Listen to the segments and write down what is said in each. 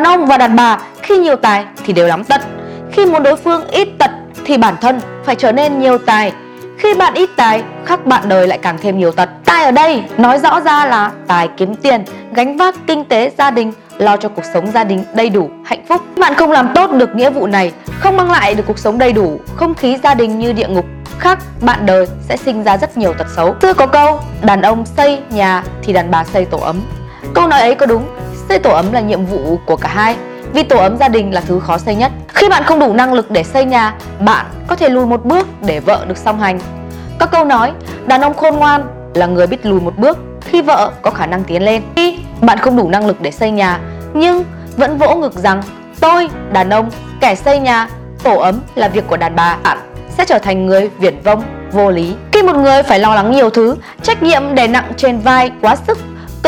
Đàn ông và đàn bà khi nhiều tài thì đều lắm tật Khi muốn đối phương ít tật thì bản thân phải trở nên nhiều tài Khi bạn ít tài, khắc bạn đời lại càng thêm nhiều tật Tài ở đây nói rõ ra là tài kiếm tiền, gánh vác kinh tế gia đình lo cho cuộc sống gia đình đầy đủ, hạnh phúc. Bạn không làm tốt được nghĩa vụ này, không mang lại được cuộc sống đầy đủ, không khí gia đình như địa ngục, khác bạn đời sẽ sinh ra rất nhiều tật xấu. Xưa có câu, đàn ông xây nhà thì đàn bà xây tổ ấm. Câu nói ấy có đúng, xây tổ ấm là nhiệm vụ của cả hai, vì tổ ấm gia đình là thứ khó xây nhất. Khi bạn không đủ năng lực để xây nhà, bạn có thể lùi một bước để vợ được song hành. các câu nói, đàn ông khôn ngoan là người biết lùi một bước khi vợ có khả năng tiến lên. Khi bạn không đủ năng lực để xây nhà, nhưng vẫn vỗ ngực rằng tôi, đàn ông, kẻ xây nhà, tổ ấm là việc của đàn bà. Bạn sẽ trở thành người viển vông, vô lý. Khi một người phải lo lắng nhiều thứ, trách nhiệm đè nặng trên vai quá sức,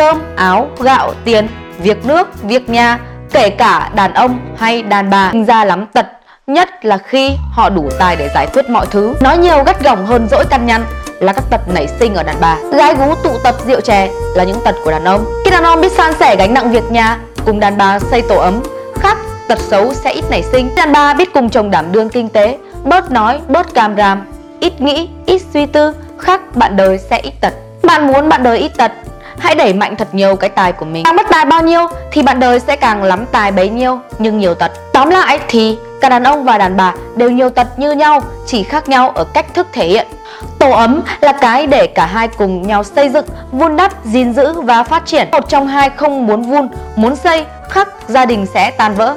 cơm, áo, gạo, tiền, việc nước, việc nhà, kể cả đàn ông hay đàn bà. Sinh ra lắm tật nhất là khi họ đủ tài để giải quyết mọi thứ. Nói nhiều gắt gỏng hơn dỗi căn nhăn là các tật nảy sinh ở đàn bà. Gái gú tụ tập rượu chè là những tật của đàn ông. Khi đàn ông biết san sẻ gánh nặng việc nhà cùng đàn bà xây tổ ấm khác tật xấu sẽ ít nảy sinh. Đàn bà biết cùng chồng đảm đương kinh tế bớt nói bớt càm ràm ít nghĩ ít suy tư khác bạn đời sẽ ít tật. Bạn muốn bạn đời ít tật hãy đẩy mạnh thật nhiều cái tài của mình càng mất tài bao nhiêu thì bạn đời sẽ càng lắm tài bấy nhiêu nhưng nhiều tật tóm lại thì cả đàn ông và đàn bà đều nhiều tật như nhau chỉ khác nhau ở cách thức thể hiện Tổ ấm là cái để cả hai cùng nhau xây dựng, vun đắp, gìn giữ và phát triển. Một trong hai không muốn vun, muốn xây, khắc gia đình sẽ tan vỡ.